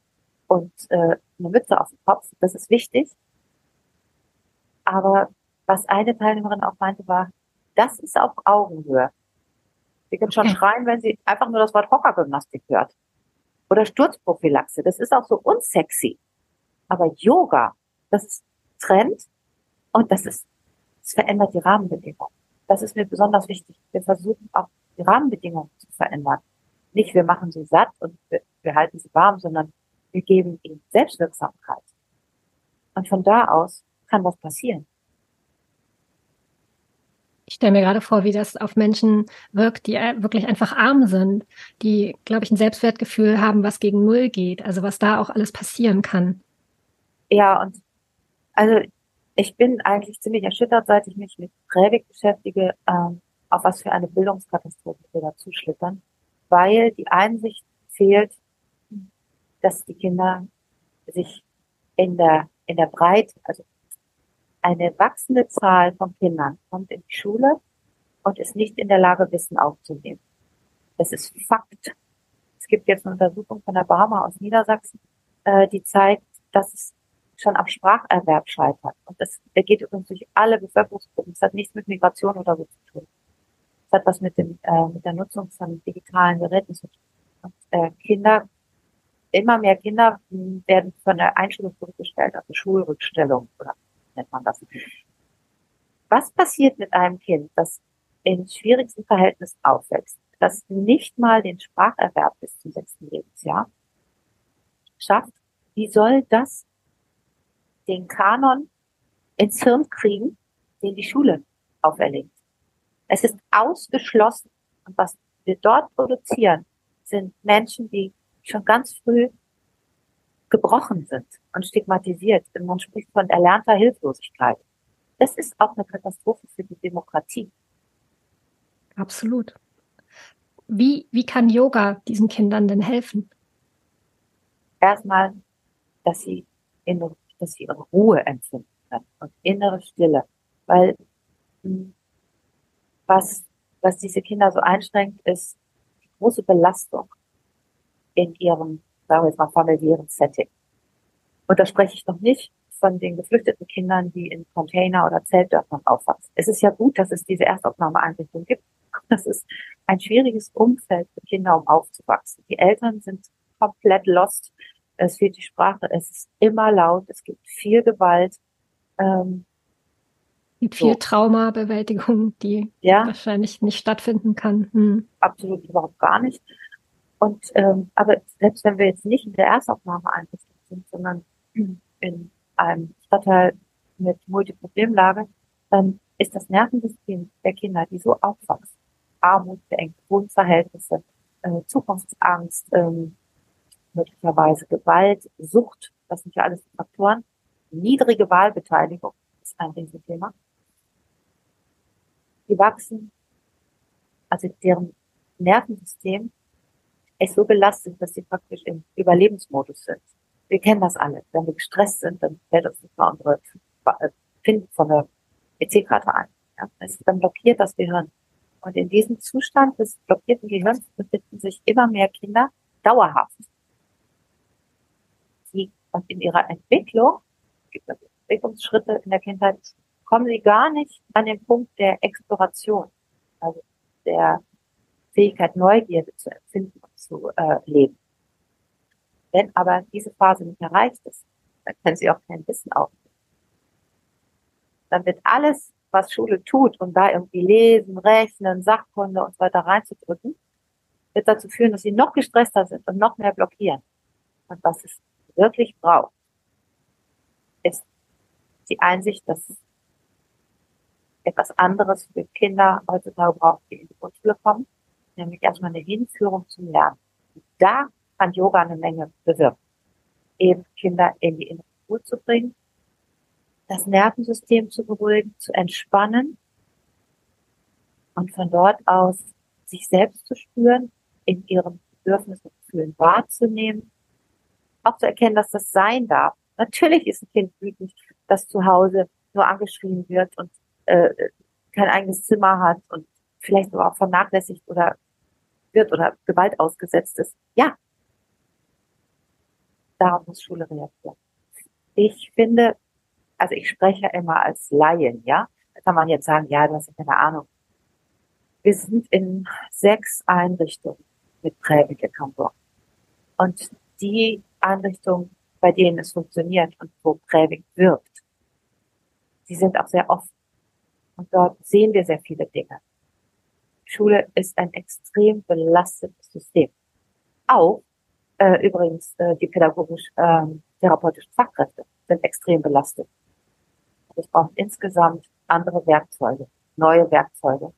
und äh, eine Mütze auf dem Kopf. Das ist wichtig. Aber was eine Teilnehmerin auch meinte, war, das ist auf Augenhöhe. Sie kann schon okay. schreien, wenn sie einfach nur das Wort Hockergymnastik hört. Oder Sturzprophylaxe. Das ist auch so unsexy. Aber Yoga, das ist Trend und das ist, es verändert die Rahmenbedingungen. Das ist mir besonders wichtig. Wir versuchen auch die Rahmenbedingungen zu verändern. Nicht wir machen sie satt und wir, wir halten sie warm, sondern wir geben ihnen Selbstwirksamkeit. Und von da aus kann was passieren. Ich stelle mir gerade vor, wie das auf Menschen wirkt, die äh, wirklich einfach arm sind, die, glaube ich, ein Selbstwertgefühl haben, was gegen Null geht, also was da auch alles passieren kann. Ja, und also ich bin eigentlich ziemlich erschüttert, seit ich mich mit Prävik beschäftige, ähm, auf was für eine Bildungskatastrophe wir da zuschlittern, weil die Einsicht fehlt, dass die Kinder sich in der, in der Breite, also eine wachsende Zahl von Kindern kommt in die Schule und ist nicht in der Lage, Wissen aufzunehmen. Das ist Fakt. Es gibt jetzt eine Untersuchung von der Barmer aus Niedersachsen, äh, die zeigt, dass es schon am Spracherwerb scheitert. Und das geht übrigens durch alle Bevölkerungsgruppen. Es hat nichts mit Migration oder so zu tun. Es hat was mit dem äh, mit der Nutzung von digitalen Geräten zu tun. Und, äh, Kinder, immer mehr Kinder werden von der Einschulung zurückgestellt, also Schulrückstellung oder nennt man das. Was passiert mit einem Kind, das in schwierigsten Verhältnissen aufwächst, das nicht mal den Spracherwerb bis zum sechsten Lebensjahr schafft? Wie soll das den Kanon ins Hirn kriegen, den die Schule auferlegt? Es ist ausgeschlossen. Und was wir dort produzieren, sind Menschen, die schon ganz früh gebrochen sind und stigmatisiert. Und man spricht von erlernter Hilflosigkeit. Das ist auch eine Katastrophe für die Demokratie. Absolut. Wie, wie kann Yoga diesen Kindern denn helfen? Erstmal, dass sie, in, dass sie ihre Ruhe empfinden können und innere Stille. Weil hm, was, was diese Kinder so einschränkt, ist die große Belastung in ihrem, sagen wir jetzt mal, familiären Setting. Und da spreche ich noch nicht von den geflüchteten Kindern, die in Container oder Zeltdörfern aufwachsen. Es ist ja gut, dass es diese Erstaufnahmeeinrichtung gibt. [laughs] Das ist ein schwieriges Umfeld für Kinder, um aufzuwachsen. Die Eltern sind komplett lost. Es fehlt die Sprache. Es ist immer laut. Es gibt viel Gewalt. Ähm, gibt viel so. Traumabewältigung, die ja. wahrscheinlich nicht stattfinden kann. Hm. Absolut überhaupt gar nicht. Und ähm, aber selbst wenn wir jetzt nicht in der Erstaufnahmeeinrichtung sind, sondern in einem Stadtteil mit Multiproblemlage, dann ist das Nervensystem der Kinder, die so aufwachsen, Armut, beengt Wohnverhältnisse, äh, Zukunftsangst, ähm, möglicherweise Gewalt, Sucht, das sind ja alles Faktoren. Niedrige Wahlbeteiligung ist ein Riesenthema. Die wachsen, also deren Nervensystem ist so belastet, dass sie praktisch im Überlebensmodus sind wir kennen das alle. Wenn wir gestresst sind, dann fällt uns nicht mal unsere PIN von der EC-Karte ein. Ja? Es dann blockiert das Gehirn. Und in diesem Zustand des blockierten Gehirns befinden sich immer mehr Kinder dauerhaft. Sie, und in ihrer Entwicklung, gibt es Entwicklungsschritte in der Kindheit, kommen sie gar nicht an den Punkt der Exploration, also der Fähigkeit, Neugierde zu empfinden und zu äh, leben. Wenn aber diese Phase nicht erreicht ist, dann können sie auch kein Wissen aufnehmen. Dann wird alles, was Schule tut, um da irgendwie lesen, rechnen, Sachkunde und so weiter reinzudrücken, wird dazu führen, dass sie noch gestresster sind und noch mehr blockieren. Und was es wirklich braucht, ist die Einsicht, dass etwas anderes für Kinder heutzutage braucht, die in die Grundschule kommen, nämlich erstmal eine Hinführung zum Lernen. Und da kann Yoga eine Menge bewirken. Eben Kinder in die innere Ruhe zu bringen, das Nervensystem zu beruhigen, zu entspannen und von dort aus sich selbst zu spüren in ihrem Bedürfnisse und Gefühlen wahrzunehmen, auch zu erkennen, dass das sein darf. Natürlich ist ein Kind wütend, das zu Hause nur angeschrien wird und äh, kein eigenes Zimmer hat und vielleicht aber auch vernachlässigt oder wird oder Gewalt ausgesetzt ist. Ja, darauf muss Schule reagieren. Ich finde, also ich spreche immer als Laien, ja. Da kann man jetzt sagen, ja, du hast keine Ahnung. Wir sind in sechs Einrichtungen mit Prävik in Hamburg. Und die Einrichtungen, bei denen es funktioniert und wo Prävik wirkt, die sind auch sehr offen. Und dort sehen wir sehr viele Dinge. Schule ist ein extrem belastetes System. Auch äh, übrigens äh, die pädagogisch-therapeutischen ähm, Fachkräfte sind extrem belastet. Es braucht insgesamt andere Werkzeuge, neue Werkzeuge,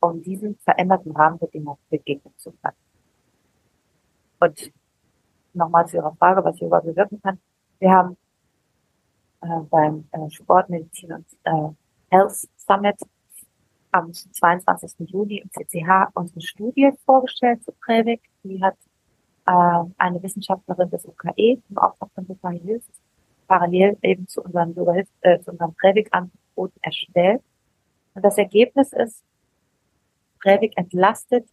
um diesen veränderten Rahmenbedingungen begegnen zu können. Und nochmal zu Ihrer Frage, was Yoga bewirken kann. Wir haben äh, beim äh, Sportmedizin und äh, Health Summit am 22. Juni im CCH unsere Studie vorgestellt zu Prävik. Die hat äh, eine Wissenschaftlerin des UKE im Auftrag von Yoga Hills parallel eben zu unserem, äh, zu unserem Prävik-Angebot erstellt. Und das Ergebnis ist, Prävik entlastet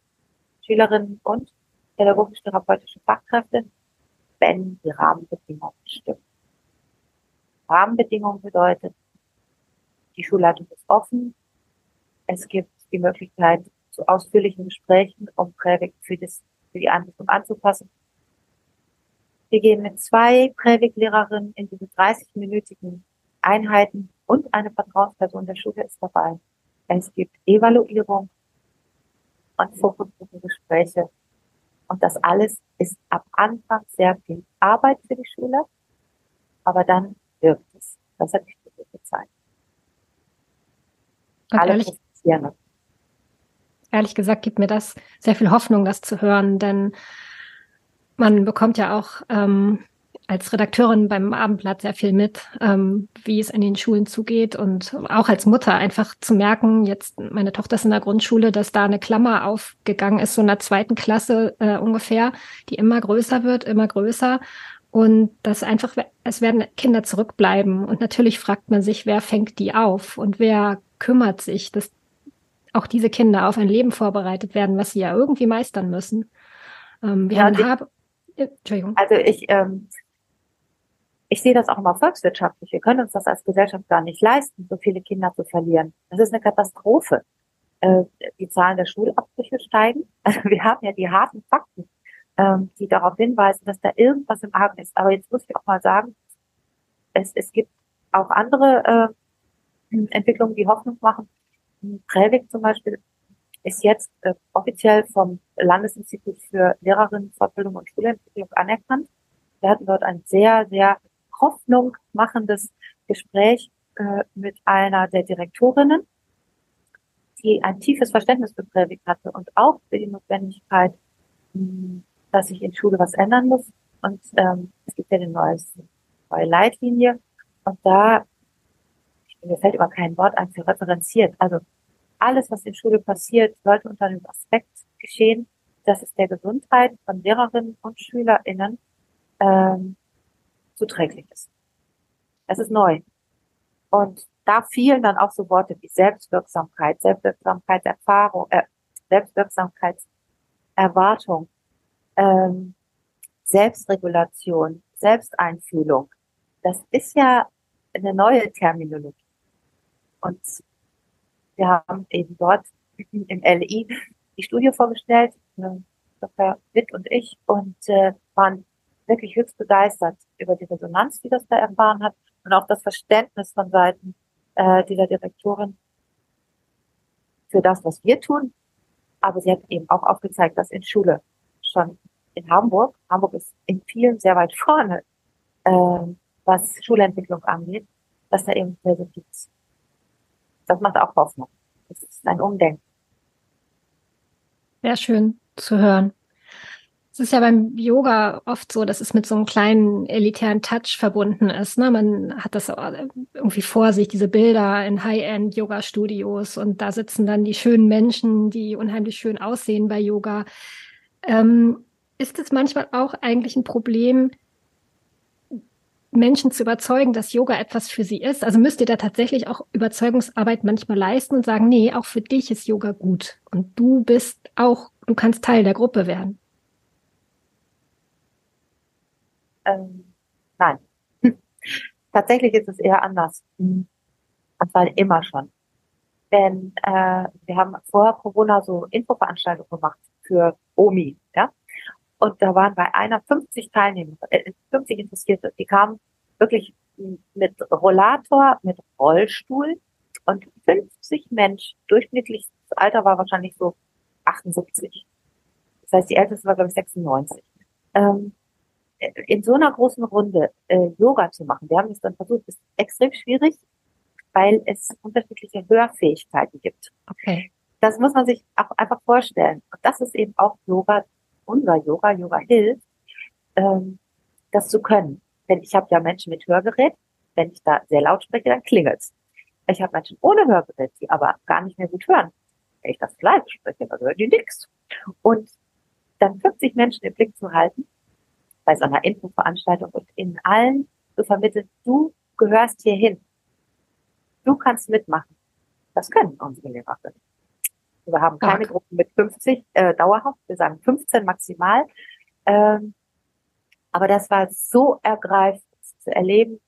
Schülerinnen und pädagogisch-therapeutische Fachkräfte, wenn die Rahmenbedingungen stimmen. Rahmenbedingungen bedeutet, die Schulleitung ist offen, es gibt die Möglichkeit zu ausführlichen Gesprächen, um Prävik für, das, für die Anwendung anzupassen. Wir gehen mit zwei Prävik-Lehrerinnen in diese 30-minütigen Einheiten und eine Vertrauensperson der Schule ist dabei. Es gibt Evaluierung und Fokusgruppengespräche. Und das alles ist ab Anfang sehr viel Arbeit für die Schule, aber dann wirkt es. Das hat die Studie gezeigt. Alle profitieren. Ehrlich gesagt gibt mir das sehr viel Hoffnung, das zu hören, denn man bekommt ja auch ähm, als Redakteurin beim Abendblatt sehr viel mit, ähm, wie es in den Schulen zugeht und auch als Mutter einfach zu merken, jetzt meine Tochter ist in der Grundschule, dass da eine Klammer aufgegangen ist, so in der zweiten Klasse äh, ungefähr, die immer größer wird, immer größer. Und dass einfach, es werden Kinder zurückbleiben. Und natürlich fragt man sich, wer fängt die auf? Und wer kümmert sich, dass auch diese Kinder auf ein Leben vorbereitet werden, was sie ja irgendwie meistern müssen. Ähm, wir ja, haben, ich, Entschuldigung. Also ich, ähm, ich sehe das auch immer volkswirtschaftlich. Wir können uns das als Gesellschaft gar nicht leisten, so viele Kinder zu verlieren. Das ist eine Katastrophe. Äh, die Zahlen der Schulabbrüche steigen. [laughs] Also wir haben ja die harten Fakten, ähm, die darauf hinweisen, dass da irgendwas im Argen ist. Aber jetzt muss ich auch mal sagen, es, es gibt auch andere äh, Entwicklungen, die Hoffnung machen. Prävik zum Beispiel ist jetzt äh, offiziell vom Landesinstitut für Lehrerinnenfortbildung und Schulentwicklung anerkannt. Wir hatten dort ein sehr, sehr Hoffnung machendes Gespräch äh, mit einer der Direktorinnen, die ein tiefes Verständnis für Prävik hatte und auch für die Notwendigkeit, mh, hm, dass sich in Schule was ändern muss. Und ähm, es gibt ja eine neue, neue Leitlinie. Und da, mir fällt immer kein Wort ein für referenziert. Also alles, was in Schule passiert, sollte unter dem Aspekt geschehen, dass es der Gesundheit von Lehrerinnen und SchülerInnen ähm, zuträglich ist. Es ist neu. Und da fielen dann auch so Worte wie Selbstwirksamkeit, Selbstwirksamkeitserfahrung, äh, Selbstwirksamkeitserwartung, ähm, Selbstregulation, Selbsteinfühlung. Das ist ja eine neue Terminologie. Und wir haben eben dort im LI die Studie vorgestellt, äh, Dr. Witt und ich, und äh, waren wirklich höchst begeistert über die Resonanz, die das da erfahren hat und auch das Verständnis von Seiten äh, dieser Direktorin für das, was wir tun. Aber sie hat eben auch aufgezeigt, dass in Schule schon in Hamburg, Hamburg ist in vielen sehr weit vorne, äh, was Schulentwicklung angeht, dass da eben sehr, ist das macht auch Hoffnung. Das ist ein Umdenken. Sehr schön zu hören. Es ist ja beim Yoga oft so, dass es mit so einem kleinen elitären Touch verbunden ist. Ne? Man hat das irgendwie vor sich, diese Bilder in High-End-Yoga-Studios und da sitzen dann die schönen Menschen, die unheimlich schön aussehen bei Yoga. Ähm, ist es manchmal auch eigentlich ein Problem, Menschen zu überzeugen, dass Yoga etwas für sie ist? Also müsst ihr da tatsächlich auch Überzeugungsarbeit manchmal leisten und sagen, nee, auch für dich ist Yoga gut und du bist auch, du kannst Teil der Gruppe werden? Ähm, nein. [laughs] Tatsächlich ist es eher anders. Und zwar immer schon. Denn äh, wir haben vor Corona so Infoveranstaltungen gemacht für OMI, ja. Und da waren bei einer 50 Teilnehmer, äh, 50 Interessierte, die kamen wirklich mit Rollator, mit Rollstuhl und 50 Mensch, durchschnittliches Alter war wahrscheinlich so 78. Das heißt, die älteste war, glaube ich, 96. Ähm, in so einer großen Runde äh, Yoga zu machen, wir haben es dann versucht, ist extrem schwierig, weil es unterschiedliche Hörfähigkeiten gibt. Okay. Das muss man sich auch einfach vorstellen. Und das ist eben auch Yoga unser Yoga, Yoga hilft, ähm, das zu können. Denn ich habe ja Menschen mit Hörgerät, wenn ich da sehr laut spreche, dann klingelt's. Ich habe Menschen ohne Hörgerät, die aber gar nicht mehr gut hören. Wenn ich das leise spreche, dann hören die nichts. Und dann 50 Menschen im Blick zu halten, bei so einer Infoveranstaltung und in allen zu vermitteln, du gehörst hierhin. Du kannst mitmachen. Das können unsere Lehrerinnen. Wir haben keine Gruppen mit 50 äh, dauerhaft, wir sagen 15 maximal. Ähm, aber das war so ergreifend zu erleben,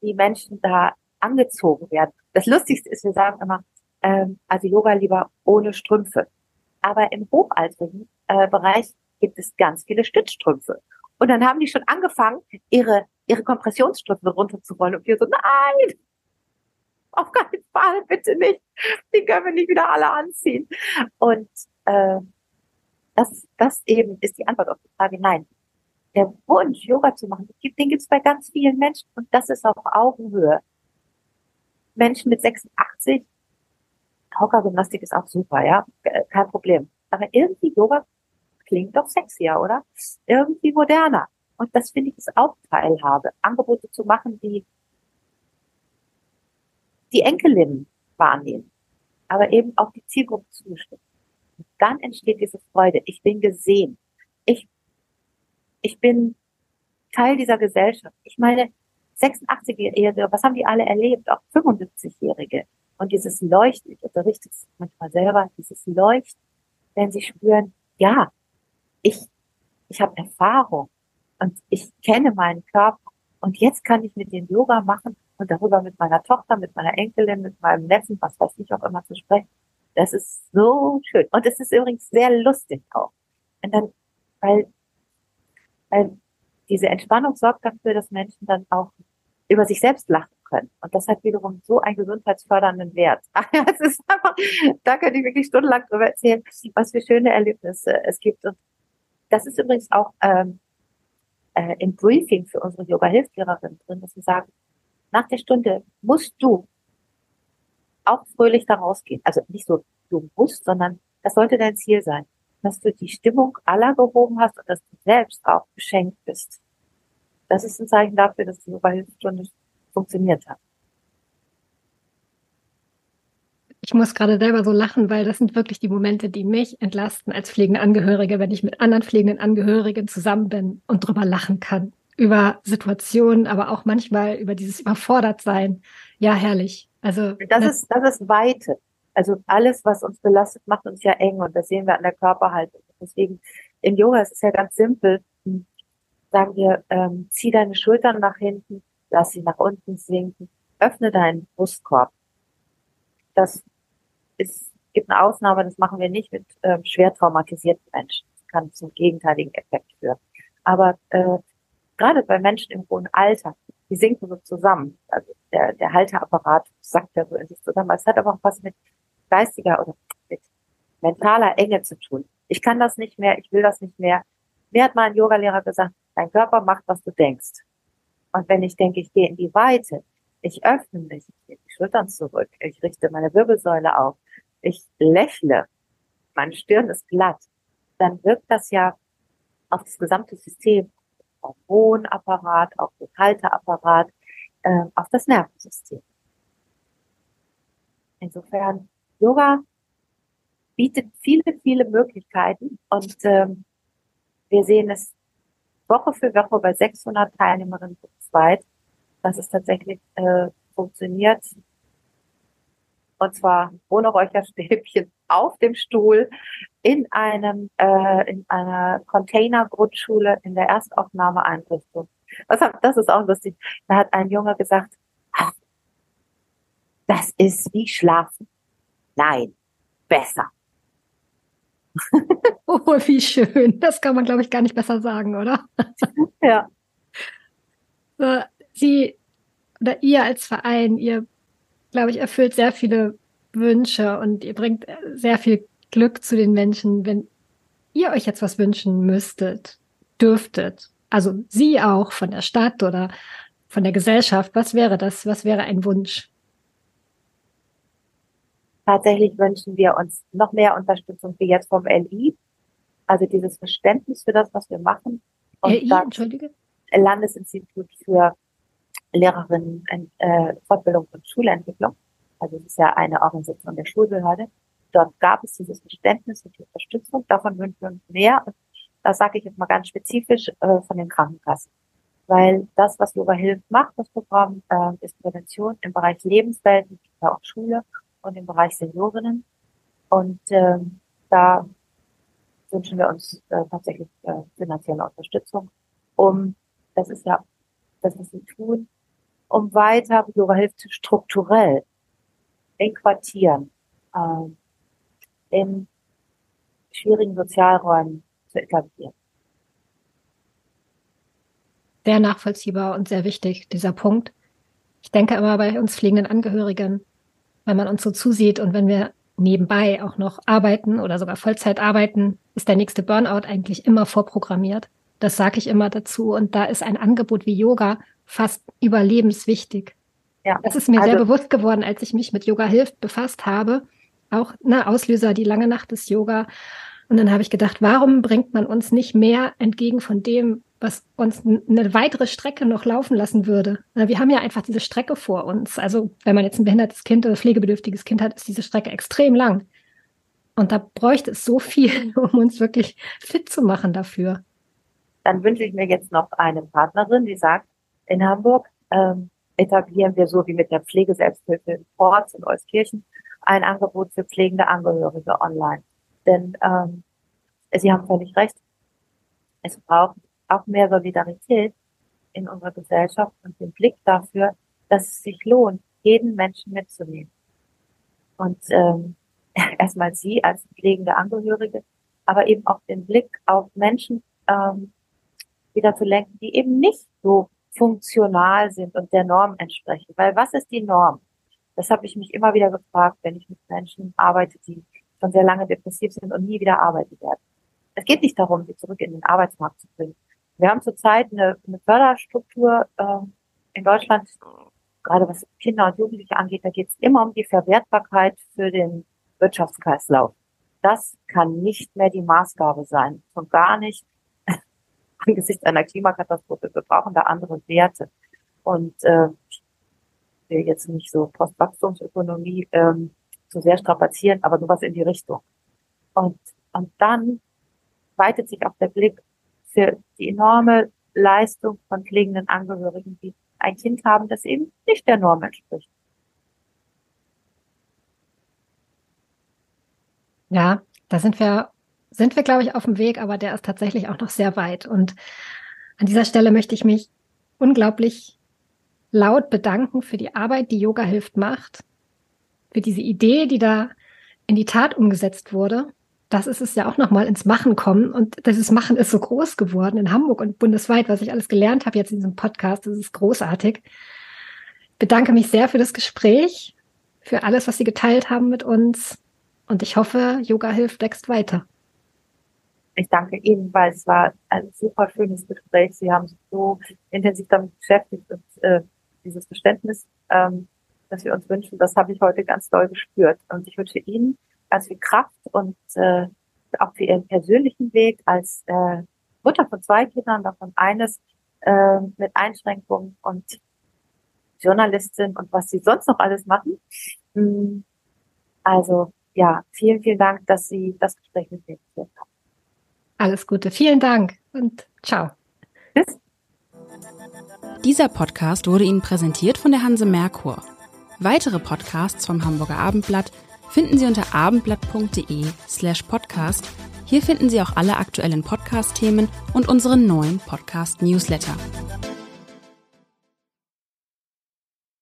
wie Menschen da angezogen werden. Das Lustigste ist, wir sagen immer, ähm, also Yoga lieber ohne Strümpfe. Aber im hochaltrigen äh, Bereich gibt es ganz viele Stützstrümpfe. Und dann haben die schon angefangen, ihre, ihre Kompressionsstrümpfe runterzurollen. Und wir so, nein, auf keinen Fall, bitte nicht. Die können wir nicht wieder alle anziehen. Und äh, das, das eben ist die Antwort auf die Frage, nein. Der Wunsch, Yoga zu machen, den gibt es bei ganz vielen Menschen und das ist auf Augenhöhe. Menschen mit 86, Hauker-Gymnastik ist auch super, ja, kein Problem. Aber irgendwie Yoga klingt doch sexier, oder? Irgendwie moderner. Und das finde ich ist auch Teilhabe, Angebote zu machen, die die Enkelin wahrnehmen, aber eben auch die Zielgruppe zugeschnitten. Dann entsteht diese Freude. Ich bin gesehen. Ich, ich bin Teil dieser Gesellschaft. Ich meine, 86-Jährige, was haben die alle erlebt? Auch 75-Jährige. Und dieses Leuchten, ich unterrichte es manchmal selber, dieses Leuchten, wenn sie spüren, ja, ich, ich habe Erfahrung und ich kenne meinen Körper und jetzt kann ich mit dem Yoga machen und darüber mit meiner Tochter, mit meiner Enkelin, mit meinem Neffen, was weiß ich auch immer zu sprechen. Das ist so schön. Und es ist übrigens sehr lustig auch. Und dann, weil, weil diese Entspannung sorgt dafür, dass Menschen dann auch über sich selbst lachen können. Und das hat wiederum so einen gesundheitsfördernden Wert. [laughs] es ist einfach, da könnte ich wirklich stundenlang drüber erzählen, was für schöne Erlebnisse es gibt. Und das ist übrigens auch ähm, äh, im Briefing für unsere Yoga-Hilfslehrerin drin, dass sie sagen, nach der Stunde musst du auch fröhlich da rausgehen. Also nicht so, du musst, sondern das sollte dein Ziel sein, dass du die Stimmung aller gehoben hast und dass du selbst auch beschenkt bist. Das ist ein Zeichen dafür, dass die Yoga-Hilfsstunde funktioniert hat. Ich muss gerade selber so lachen, weil das sind wirklich die Momente, die mich entlasten als pflegende Angehörige, wenn ich mit anderen pflegenden Angehörigen zusammen bin und drüber lachen kann über Situationen, aber auch manchmal über dieses Überfordertsein. Ja, herrlich. Also das, das ist das ist Weite. Also alles, was uns belastet, macht uns ja eng und das sehen wir an der Körperhaltung. Deswegen im Yoga ist es ja ganz simpel. Sagen wir, ähm, zieh deine Schultern nach hinten, lass sie nach unten sinken, öffne deinen Brustkorb. Das ist, gibt eine Ausnahme, das machen wir nicht mit ähm, schwer traumatisierten Menschen. Das kann zum gegenteiligen Effekt führen. Aber äh, gerade bei Menschen im hohen Alter, die sinken so zusammen. Also der, der Halteapparat sackt ja so in sich zusammen. Es hat aber auch was mit geistiger oder mit mentaler Enge zu tun. Ich kann das nicht mehr, ich will das nicht mehr. Mir hat mal ein Yogalehrer gesagt, dein Körper macht, was du denkst. Und wenn ich denke, ich gehe in die Weite, ich öffne mich, ich gehe die Schultern zurück, ich richte meine Wirbelsäule auf, ich lächle, meine Stirn ist glatt, dann wirkt das ja auf das gesamte System Hormonapparat, auf den Halteapparat, äh, auf das Nervensystem. Insofern, Yoga bietet viele, viele Möglichkeiten und ähm, wir sehen es Woche für Woche bei 600 Teilnehmerinnen zu zweit, dass es tatsächlich äh, funktioniert. Und zwar ohne Räucherstäbchen auf dem Stuhl in einem äh, in einer Container-Grundschule in der Erstaufnahmeeinrichtung. Was, das ist auch lustig. Da hat ein Junge gesagt, das ist wie Schlafen. Nein, besser. [laughs] oh, wie schön. Das kann man, glaube ich, gar nicht besser sagen, oder? [laughs] ja. Sie oder ihr als Verein, ihr, glaube ich, erfüllt sehr viele Wünsche und ihr bringt sehr viel Glück zu den Menschen, wenn ihr euch jetzt was wünschen müsstet, dürftet. Also Sie auch von der Stadt oder von der Gesellschaft. Was wäre das? Was wäre ein Wunsch? Tatsächlich wünschen wir uns noch mehr Unterstützung wie jetzt vom LI. Also dieses Verständnis für das, was wir machen. Und LI, Entschuldige? Landesinstitut für Lehrerinnen, äh, Fortbildung und Schulentwicklung. Also es ist ja eine Organisation der Schulbehörde. Dort gab es dieses Verständnis und die Unterstützung. Davon wünschen wir uns mehr. Und das sage ich jetzt mal ganz spezifisch äh, von den Krankenkassen. Weil das, was Yoga Hilft macht, das Programm, äh, ist Prävention im Bereich Lebenswelten, Kita und Schule und im Bereich Seniorinnen. Und äh, da wünschen wir uns äh, tatsächlich äh, finanzielle Unterstützung, um, das ist ja das, was wir tun, um weiter Yoga hilft strukturell in Quartieren, äh, in schwierigen Sozialräumen zu etablieren. Sehr nachvollziehbar und sehr wichtig, dieser Punkt. Ich denke immer bei uns pflegenden Angehörigen, wenn man uns so zusieht und wenn wir nebenbei auch noch arbeiten oder sogar Vollzeit arbeiten, ist der nächste Burnout eigentlich immer vorprogrammiert. Das sage ich immer dazu. Und da ist ein Angebot wie Yoga fast überlebenswichtig. Ja, das ist mir also, sehr bewusst geworden, als ich mich mit Yoga hilft befasst habe. Auch ne, Auslöser, die lange Nacht des Yoga. Und dann habe ich gedacht, warum bringt man uns nicht mehr entgegen von dem, was uns eine weitere Strecke noch laufen lassen würde. Wir haben ja einfach diese Strecke vor uns. Also wenn man jetzt ein behindertes Kind oder pflegebedürftiges Kind hat, ist diese Strecke extrem lang. Und da bräuchte es so viel, [laughs] um uns wirklich fit zu machen dafür. Dann wünsche ich mir jetzt noch eine Partnerin, die sagt, in Hamburg ähm, etablieren wir so wie mit der Pflegeselbsthilfe in Ports und Euskirchen ein Angebot für pflegende Angehörige online. Denn ähm, Sie haben völlig recht. Es braucht auch mehr Solidarität in unserer Gesellschaft und den Blick dafür, dass es sich lohnt, jeden Menschen mitzunehmen. Und ähm, [laughs] erstmal Sie als pflegende Angehörige, aber eben auch den Blick auf Menschen ähm, wieder zu lenken, die eben nicht so funktional sind und der Norm entsprechen. Weil was ist die Norm? Das habe ich mich immer wieder gefragt, wenn ich mit Menschen arbeite, die schon sehr lange depressiv sind und nie wieder arbeiten werden. Es geht nicht darum, sie zurück in den Arbeitsmarkt zu bringen. Wir haben zurzeit eine, eine Förderstruktur äh, in Deutschland, gerade was Kinder und Jugendliche angeht, da geht es immer um die Verwertbarkeit für den Wirtschaftskreislauf. Das kann nicht mehr die Maßgabe sein. Schon gar nicht angesichts einer Klimakatastrophe. Wir brauchen da andere Werte. Und äh, will jetzt nicht so Postwachstumsökonomie ähm, zu sehr strapazieren, aber sowas in die Richtung. Und, und dann weitet sich auch der Blick für die enorme Leistung von pflegenden Angehörigen, die ein Kind haben, das eben nicht der Norm entspricht. Ja, da sind wir, sind wir, glaube ich, auf dem Weg, aber der ist tatsächlich auch noch sehr weit. Und an dieser Stelle möchte ich mich unglaublich laut bedanken für die Arbeit, die Yoga hilft macht, für diese Idee, die da in die Tat umgesetzt wurde das ist es ja auch nochmal ins Machen kommen. Und dieses Machen ist so groß geworden in Hamburg und bundesweit, was ich alles gelernt habe jetzt in diesem Podcast. Das ist großartig. Ich bedanke mich sehr für das Gespräch, für alles, was Sie geteilt haben mit uns. Und ich hoffe, Yoga hilft wächst weiter. Ich danke Ihnen, weil es war ein super schönes Gespräch. Sie haben sich so intensiv damit beschäftigt und äh, dieses Verständnis, ähm, das wir uns wünschen, das habe ich heute ganz doll gespürt. Und ich wünsche Ihnen ganz viel Kraft und äh, auch für ihren persönlichen Weg als äh, Mutter von zwei Kindern, davon eines äh, mit Einschränkungen und Journalistin und was sie sonst noch alles machen. Hm, also ja, vielen, vielen Dank, dass Sie das Gespräch mit mir geführt haben. Alles Gute. Vielen Dank und ciao. Tschüss. Dieser Podcast wurde Ihnen präsentiert von der Hanse Merkur. Weitere Podcasts vom Hamburger Abendblatt finden Sie unter abendblatt.de slash podcast. Hier finden Sie auch alle aktuellen Podcast-Themen und unseren neuen Podcast-Newsletter.